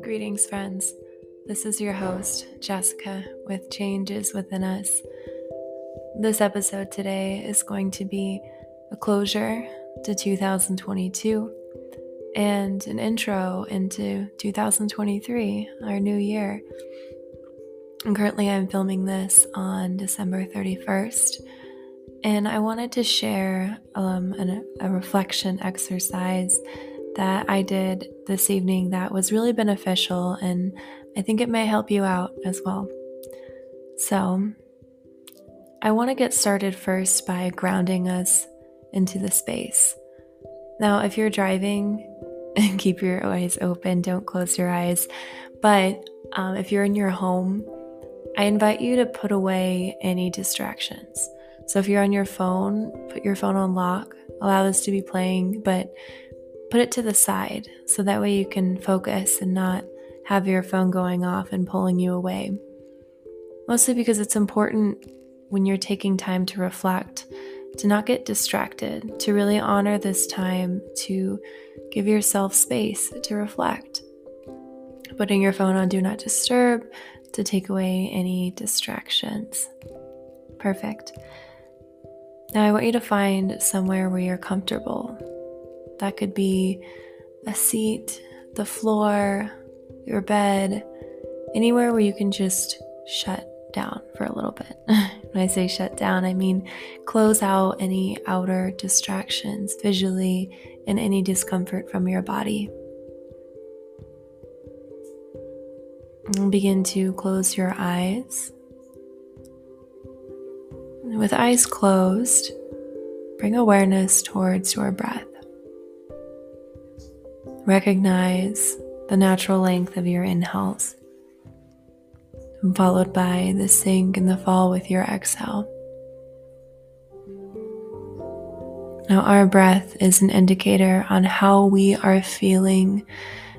Greetings, friends. This is your host, Jessica, with Changes Within Us. This episode today is going to be a closure to 2022 and an intro into 2023, our new year. And currently, I'm filming this on December 31st, and I wanted to share um, an, a reflection exercise that I did this evening that was really beneficial, and I think it may help you out as well. So, I want to get started first by grounding us into the space. Now, if you're driving, keep your eyes open, don't close your eyes. But um, if you're in your home, I invite you to put away any distractions. So if you're on your phone, put your phone on lock, allow this to be playing, but put it to the side so that way you can focus and not have your phone going off and pulling you away. Mostly because it's important when you're taking time to reflect to not get distracted, to really honor this time to give yourself space to reflect. Putting your phone on Do Not Disturb to take away any distractions. Perfect. Now, I want you to find somewhere where you're comfortable that could be a seat, the floor, your bed, anywhere where you can just shut down for a little bit. when I say shut down, I mean close out any outer distractions visually and any discomfort from your body. And begin to close your eyes. With eyes closed, bring awareness towards your breath. Recognize the natural length of your inhales, followed by the sink and the fall with your exhale. Now, our breath is an indicator on how we are feeling.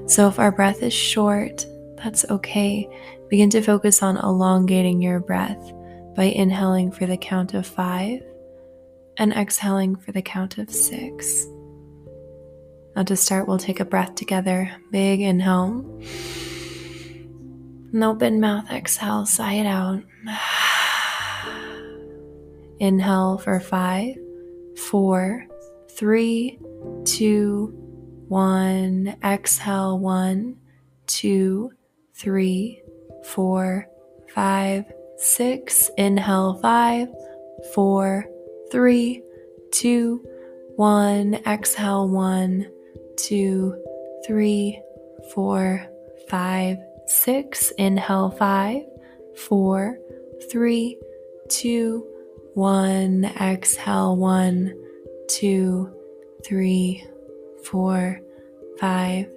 So, if our breath is short, that's okay. Begin to focus on elongating your breath by inhaling for the count of five and exhaling for the count of six. Now, to start, we'll take a breath together. Big inhale. And open mouth, exhale, sigh it out. Inhale for five, four, three, two, one. Exhale, one, two, three, four, five, six. Inhale, five, four, three, two, one. Exhale, one two, three, four, five, six. Inhale, five, four, three, two, one. Exhale, one, two, three, four, five,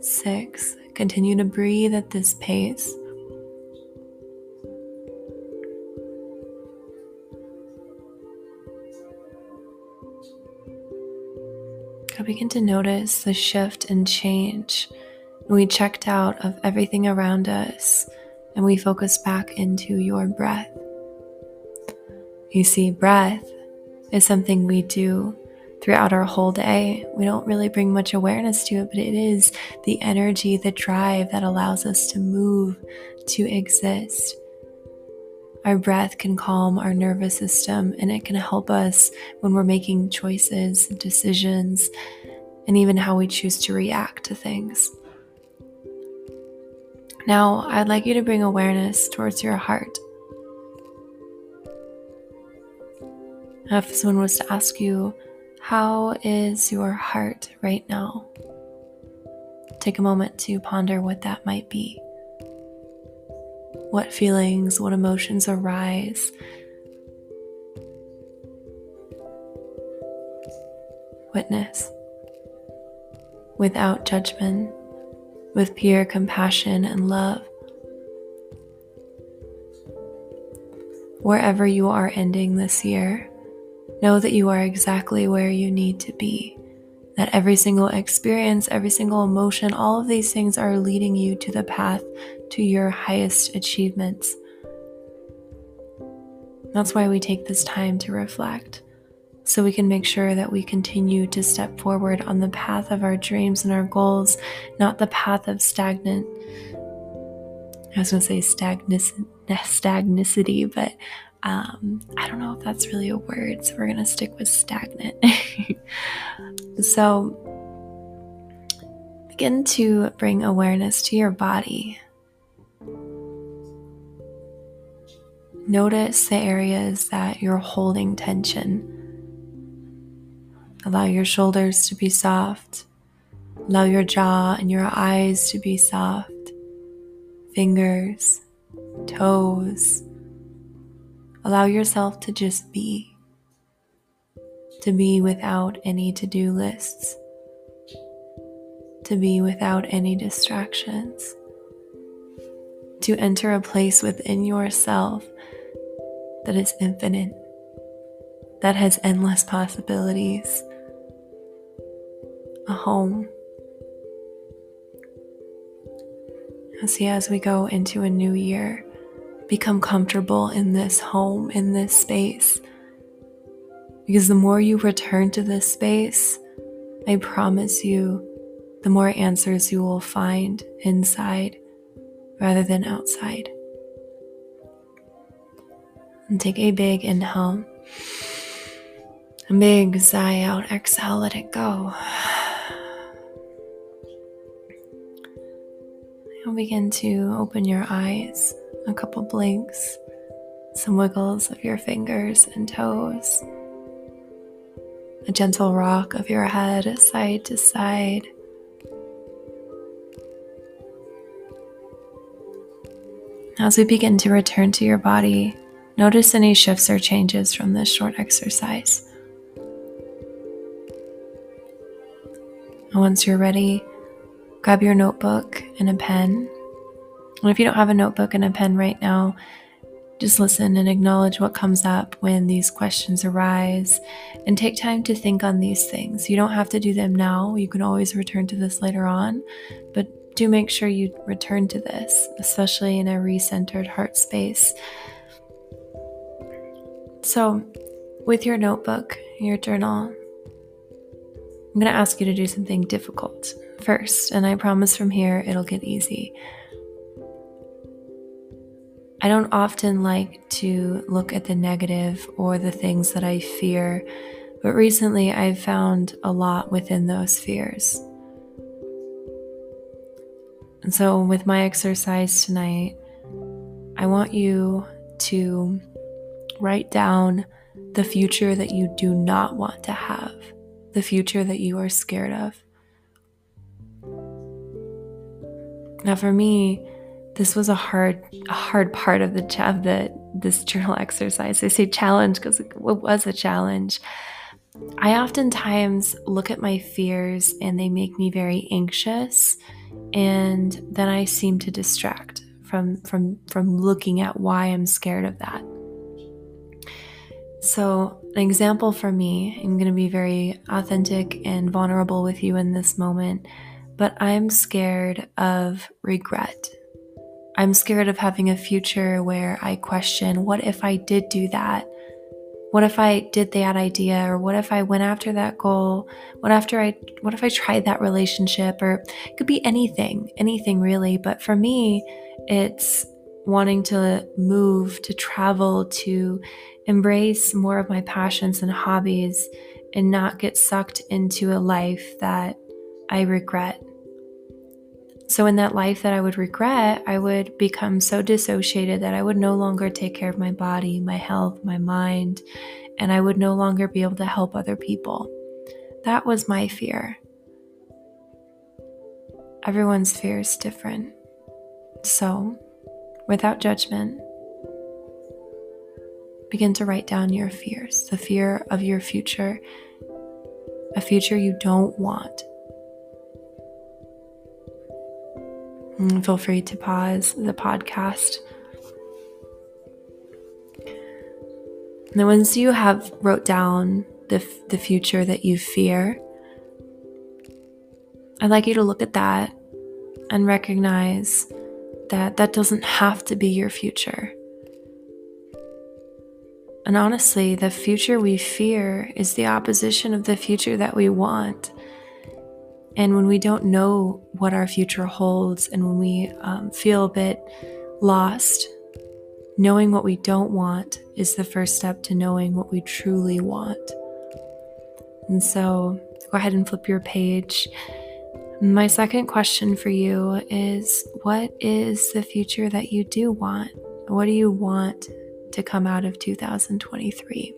six. Continue to breathe at this pace. I begin to notice the shift and change. We checked out of everything around us and we focus back into your breath. You see, breath is something we do throughout our whole day. We don't really bring much awareness to it, but it is the energy, the drive that allows us to move, to exist. Our breath can calm our nervous system and it can help us when we're making choices, decisions, and even how we choose to react to things. Now, I'd like you to bring awareness towards your heart. If someone was to ask you, How is your heart right now? Take a moment to ponder what that might be what feelings, what emotions arise. Witness without judgment, with pure compassion and love. Wherever you are ending this year, know that you are exactly where you need to be. That every single experience, every single emotion, all of these things are leading you to the path to your highest achievements. That's why we take this time to reflect. so we can make sure that we continue to step forward on the path of our dreams and our goals, not the path of stagnant. I was going to say stagnicity, but um, I don't know if that's really a word, so we're going to stick with stagnant. so begin to bring awareness to your body. Notice the areas that you're holding tension. Allow your shoulders to be soft. Allow your jaw and your eyes to be soft. Fingers, toes. Allow yourself to just be. To be without any to do lists. To be without any distractions. To enter a place within yourself that is infinite, that has endless possibilities, a home. See, as we go into a new year, become comfortable in this home, in this space. Because the more you return to this space, I promise you, the more answers you will find inside rather than outside. And take a big inhale. A big sigh out, exhale, let it go. You'll begin to open your eyes, a couple blinks, some wiggles of your fingers and toes, a gentle rock of your head side to side. As we begin to return to your body, Notice any shifts or changes from this short exercise. Once you're ready, grab your notebook and a pen. And if you don't have a notebook and a pen right now, just listen and acknowledge what comes up when these questions arise and take time to think on these things. You don't have to do them now, you can always return to this later on, but do make sure you return to this, especially in a recentered heart space so, with your notebook, your journal, I'm going to ask you to do something difficult first, and I promise from here it'll get easy. I don't often like to look at the negative or the things that I fear, but recently I've found a lot within those fears. And so, with my exercise tonight, I want you to Write down the future that you do not want to have, the future that you are scared of. Now, for me, this was a hard, a hard part of the of the this journal exercise. I say challenge because it was a challenge. I oftentimes look at my fears and they make me very anxious, and then I seem to distract from from from looking at why I'm scared of that. So, an example for me, I'm going to be very authentic and vulnerable with you in this moment, but I'm scared of regret. I'm scared of having a future where I question what if I did do that? What if I did that idea or what if I went after that goal? What after I what if I tried that relationship or it could be anything, anything really, but for me it's wanting to move, to travel, to embrace more of my passions and hobbies and not get sucked into a life that I regret. So, in that life that I would regret, I would become so dissociated that I would no longer take care of my body, my health, my mind, and I would no longer be able to help other people. That was my fear. Everyone's fear is different. So, without judgment, begin to write down your fears, the fear of your future, a future you don't want. And feel free to pause the podcast. And once you have wrote down the, the future that you fear, I'd like you to look at that and recognize that that doesn't have to be your future. And honestly, the future we fear is the opposition of the future that we want. And when we don't know what our future holds and when we um, feel a bit lost, knowing what we don't want is the first step to knowing what we truly want. And so go ahead and flip your page. My second question for you is What is the future that you do want? What do you want to come out of 2023?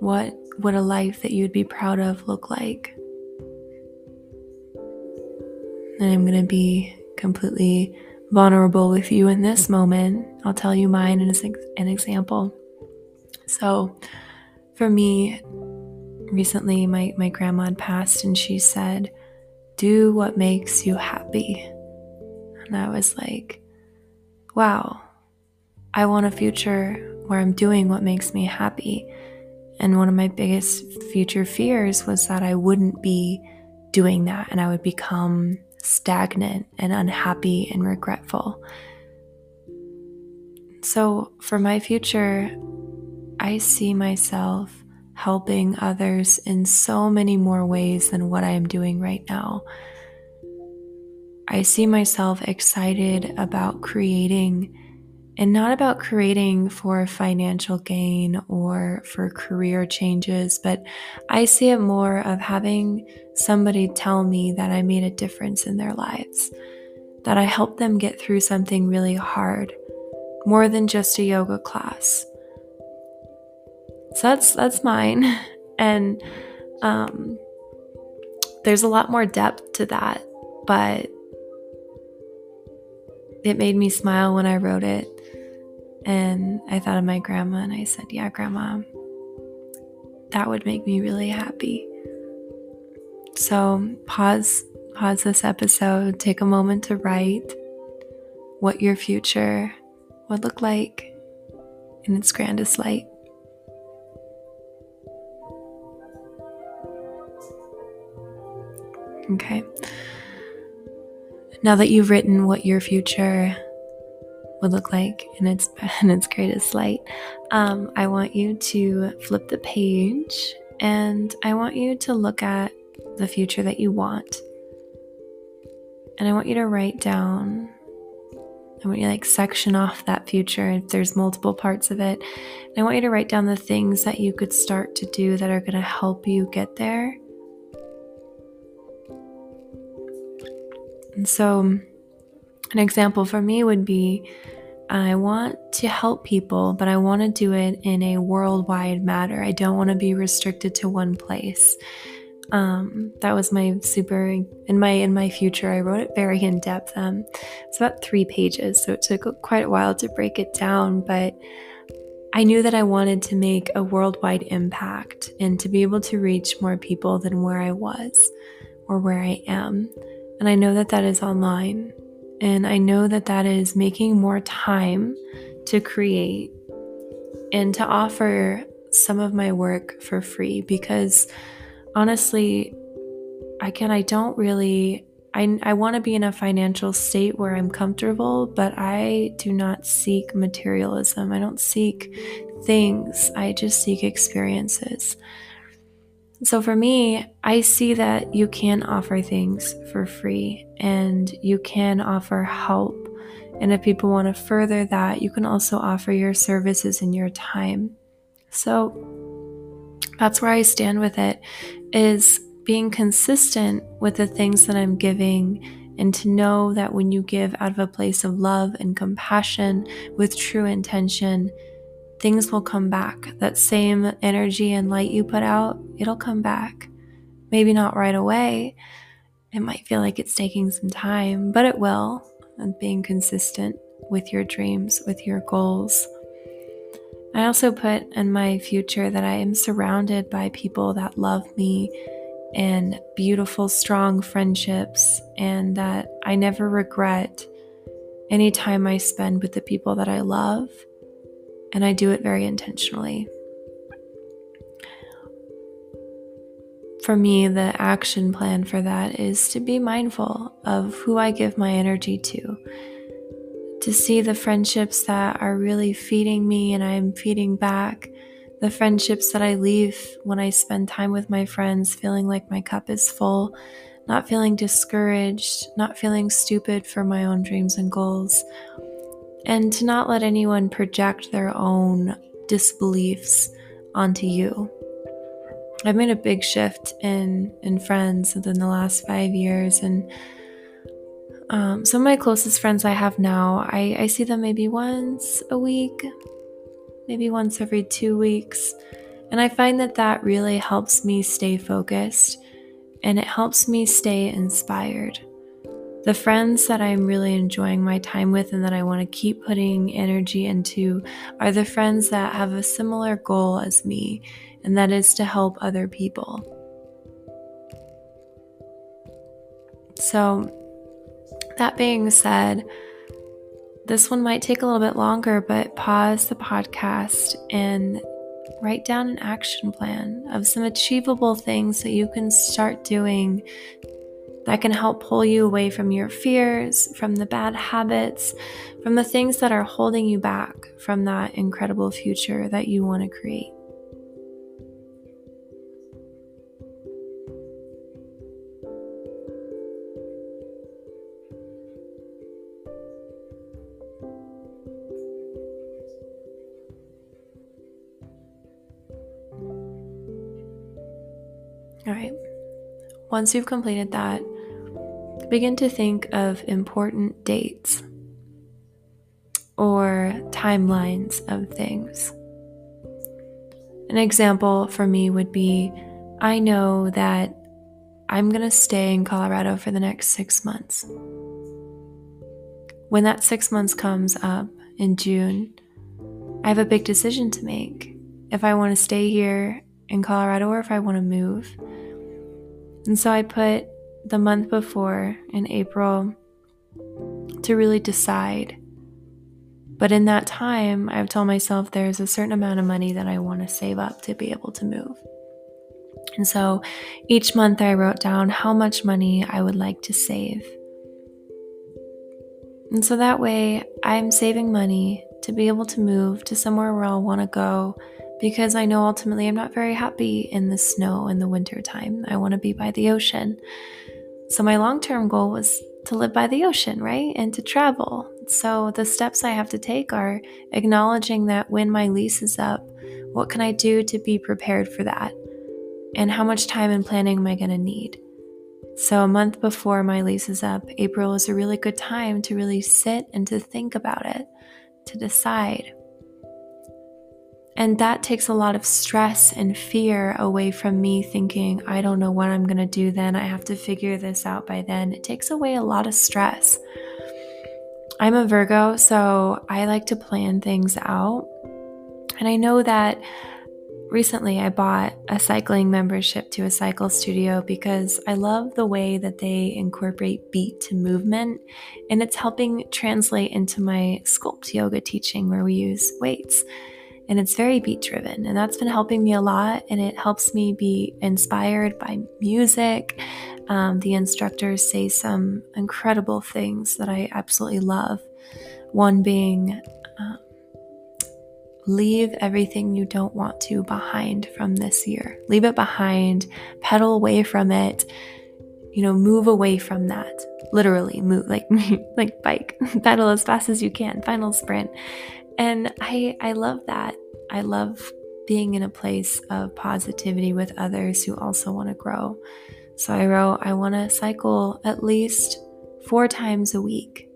What would a life that you'd be proud of look like? And I'm going to be completely vulnerable with you in this moment. I'll tell you mine as an example. So, for me, recently my, my grandma had passed and she said, Do what makes you happy. And I was like, Wow, I want a future where I'm doing what makes me happy. And one of my biggest future fears was that I wouldn't be doing that and I would become stagnant and unhappy and regretful. So, for my future, I see myself helping others in so many more ways than what I am doing right now. I see myself excited about creating and not about creating for financial gain or for career changes, but I see it more of having somebody tell me that I made a difference in their lives, that I helped them get through something really hard, more than just a yoga class. So that's that's mine, and um, there's a lot more depth to that, but it made me smile when I wrote it and I thought of my grandma and I said, Yeah, grandma, that would make me really happy. So pause, pause this episode, take a moment to write what your future would look like in its grandest light. Okay. Now that you've written what your future would look like in its in its greatest light, um, I want you to flip the page and I want you to look at the future that you want. And I want you to write down, I want you to like section off that future if there's multiple parts of it. And I want you to write down the things that you could start to do that are going to help you get there. And so, an example for me would be I want to help people, but I want to do it in a worldwide matter. I don't want to be restricted to one place. Um, that was my super in my in my future. I wrote it very in depth. Um, it's about three pages, so it took quite a while to break it down. But I knew that I wanted to make a worldwide impact and to be able to reach more people than where I was or where I am. And I know that that is online. And I know that that is making more time to create and to offer some of my work for free because honestly, again, I don't really. I, I want to be in a financial state where I'm comfortable, but I do not seek materialism. I don't seek things. I just seek experiences. So for me, I see that you can offer things for free and you can offer help. And if people want to further that, you can also offer your services and your time. So that's where I stand with it is being consistent with the things that I'm giving and to know that when you give out of a place of love and compassion with true intention, things will come back. That same energy and light you put out, it'll come back. Maybe not right away. It might feel like it's taking some time, but it will. And being consistent with your dreams, with your goals. I also put in my future that I am surrounded by people that love me and beautiful, strong friendships, and that I never regret any time I spend with the people that I love and I do it very intentionally. For me, the action plan for that is to be mindful of who I give my energy to, to see the friendships that are really feeding me and I'm feeding back, the friendships that I leave when I spend time with my friends, feeling like my cup is full, not feeling discouraged, not feeling stupid for my own dreams and goals, and to not let anyone project their own disbeliefs onto you. I've made a big shift in in friends within the last five years, and um, some of my closest friends I have now, I, I see them maybe once a week, maybe once every two weeks, and I find that that really helps me stay focused, and it helps me stay inspired. The friends that I'm really enjoying my time with and that I want to keep putting energy into are the friends that have a similar goal as me, and that is to help other people. So, that being said, this one might take a little bit longer, but pause the podcast and write down an action plan of some achievable things that you can start doing that can help pull you away from your fears, from the bad habits, from the things that are holding you back from that incredible future that you want to create. All right. Once you've completed that, begin to think of important dates or timelines of things. An example for me would be I know that I'm going to stay in Colorado for the next six months. When that six months comes up in June, I have a big decision to make if I want to stay here in Colorado or if I want to move. And so I put the month before in April to really decide. But in that time, I've told myself there's a certain amount of money that I want to save up to be able to move. And so each month I wrote down how much money I would like to save. And so that way I'm saving money to be able to move to somewhere where I'll want to go because I know ultimately I'm not very happy in the snow in the winter time. I want to be by the ocean. So my long-term goal was to live by the ocean, right? And to travel. So the steps I have to take are acknowledging that when my lease is up, what can I do to be prepared for that? And how much time and planning am I going to need? So, a month before my lease is up, April is a really good time to really sit and to think about it, to decide and that takes a lot of stress and fear away from me thinking, I don't know what I'm going to do then. I have to figure this out by then. It takes away a lot of stress. I'm a Virgo, so I like to plan things out. And I know that recently I bought a cycling membership to a cycle studio because I love the way that they incorporate beat to movement. And it's helping translate into my sculpt yoga teaching where we use weights and it's very beat driven and that's been helping me a lot and it helps me be inspired by music. Um, the instructors say some incredible things that i absolutely love. One being um, leave everything you don't want to behind from this year. Leave it behind pedal away from it you know move away from that. Literally move like like bike. Pedal as fast as you can. Final sprint and I I love that. I love being in a place of positivity with others who also want to grow. So I wrote I want to cycle at least 4 times a week.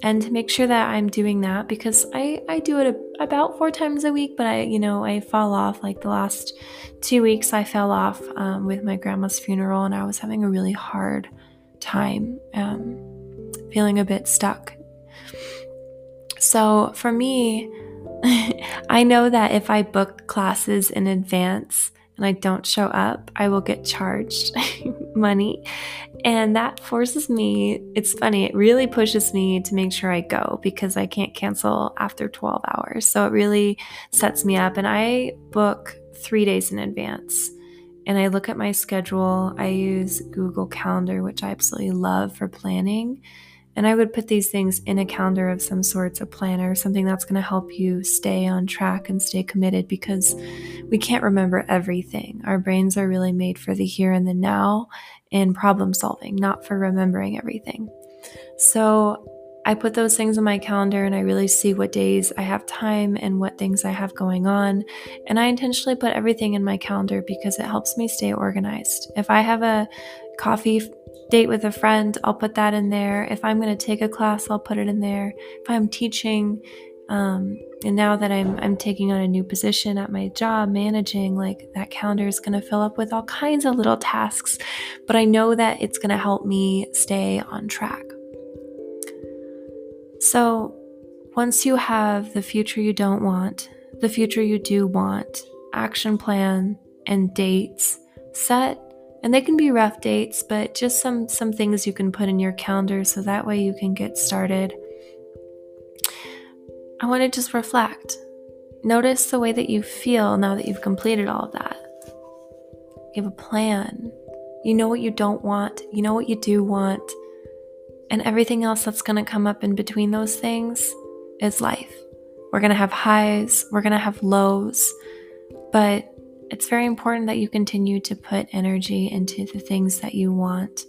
And to make sure that I'm doing that because I I do it a, about 4 times a week, but I you know, I fall off like the last 2 weeks I fell off um, with my grandma's funeral and I was having a really hard time um, feeling a bit stuck so for me, I know that if I book classes in advance and I don't show up, I will get charged money. And that forces me, it's funny, it really pushes me to make sure I go because I can't cancel after 12 hours. So it really sets me up. And I book three days in advance. And I look at my schedule. I use Google Calendar, which I absolutely love for planning And I would put these things in a calendar of some sorts, a planner, something that's going to help you stay on track and stay committed because we can't remember everything. Our brains are really made for the here and the now and problem solving, not for remembering everything. So I put those things in my calendar and I really see what days I have time and what things I have going on. And I intentionally put everything in my calendar because it helps me stay organized. If I have a coffee date with a friend, I'll put that in there. If I'm going to take a class, I'll put it in there. If I'm teaching, um, and now that I'm I'm taking on a new position at my job, managing, like that calendar is going to fill up with all kinds of little tasks. But I know that it's going to help me stay on track. So once you have the future you don't want, the future you do want, action plan, and dates set and they can be rough dates, but just some some things you can put in your calendar so that way you can get started. I want to just reflect. Notice the way that you feel now that you've completed all of that. You have a plan. You know what you don't want, you know what you do want, and everything else that's going to come up in between those things is life. We're going to have highs, we're going to have lows, but it's very important that you continue to put energy into the things that you want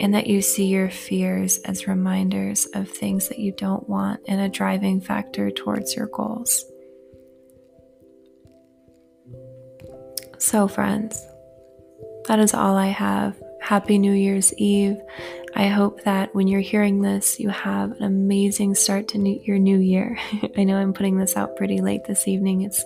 and that you see your fears as reminders of things that you don't want and a driving factor towards your goals. So, friends, that is all I have. Happy New Year's Eve. I hope that when you're hearing this, you have an amazing start to new, your new year. I know I'm putting this out pretty late this evening. It's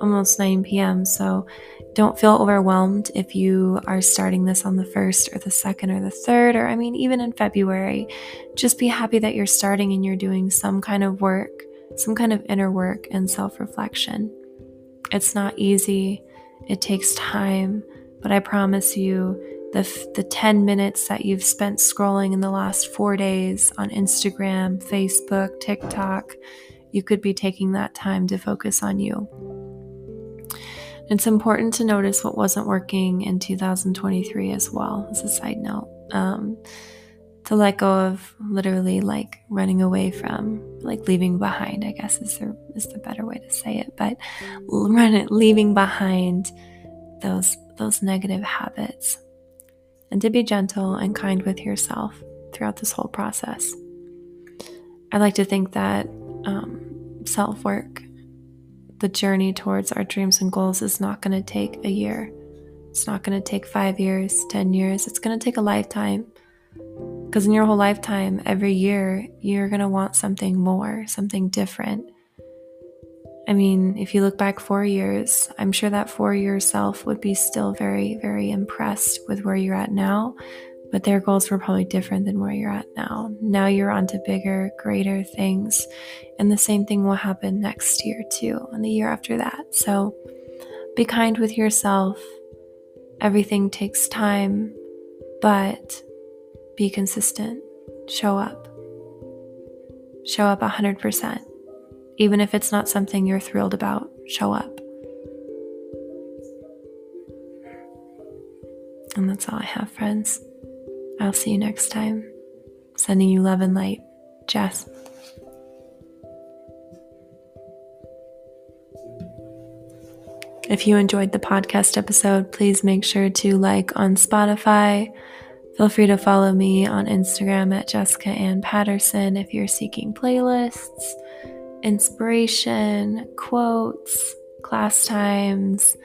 almost 9 p.m. So don't feel overwhelmed if you are starting this on the 1st or the 2nd or the 3rd, or I mean, even in February. Just be happy that you're starting and you're doing some kind of work, some kind of inner work and self reflection. It's not easy, it takes time, but I promise you, the, the 10 minutes that you've spent scrolling in the last four days on Instagram, Facebook, TikTok, you could be taking that time to focus on you. It's important to notice what wasn't working in 2023 as well, as a side note. Um, to let go of literally like running away from, like leaving behind, I guess is the, is the better way to say it, but run it, leaving behind those those negative habits and to be gentle and kind with yourself throughout this whole process. I like to think that um, self work, the journey towards our dreams and goals, is not going to take a year. It's not going to take five years, 10 years. It's going to take a lifetime. Because in your whole lifetime, every year, you're going to want something more, something different. I mean, if you look back four years, I'm sure that four year self would be still very, very impressed with where you're at now, but their goals were probably different than where you're at now. Now you're on to bigger, greater things. And the same thing will happen next year, too, and the year after that. So be kind with yourself. Everything takes time, but be consistent. Show up. Show up 100%. Even if it's not something you're thrilled about, show up. And that's all I have, friends. I'll see you next time. Sending you love and light. Jess. If you enjoyed the podcast episode, please make sure to like on Spotify. Feel free to follow me on Instagram at Jessica Ann Patterson if you're seeking playlists inspiration, quotes, class times,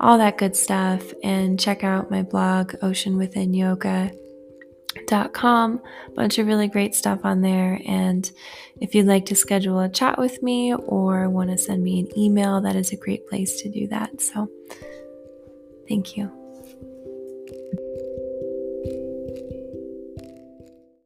all that good stuff. And check out my blog, oceanwithinyoga.com. A bunch of really great stuff on there. And if you'd like to schedule a chat with me or want to send me an email, that is a great place to do that. So thank you.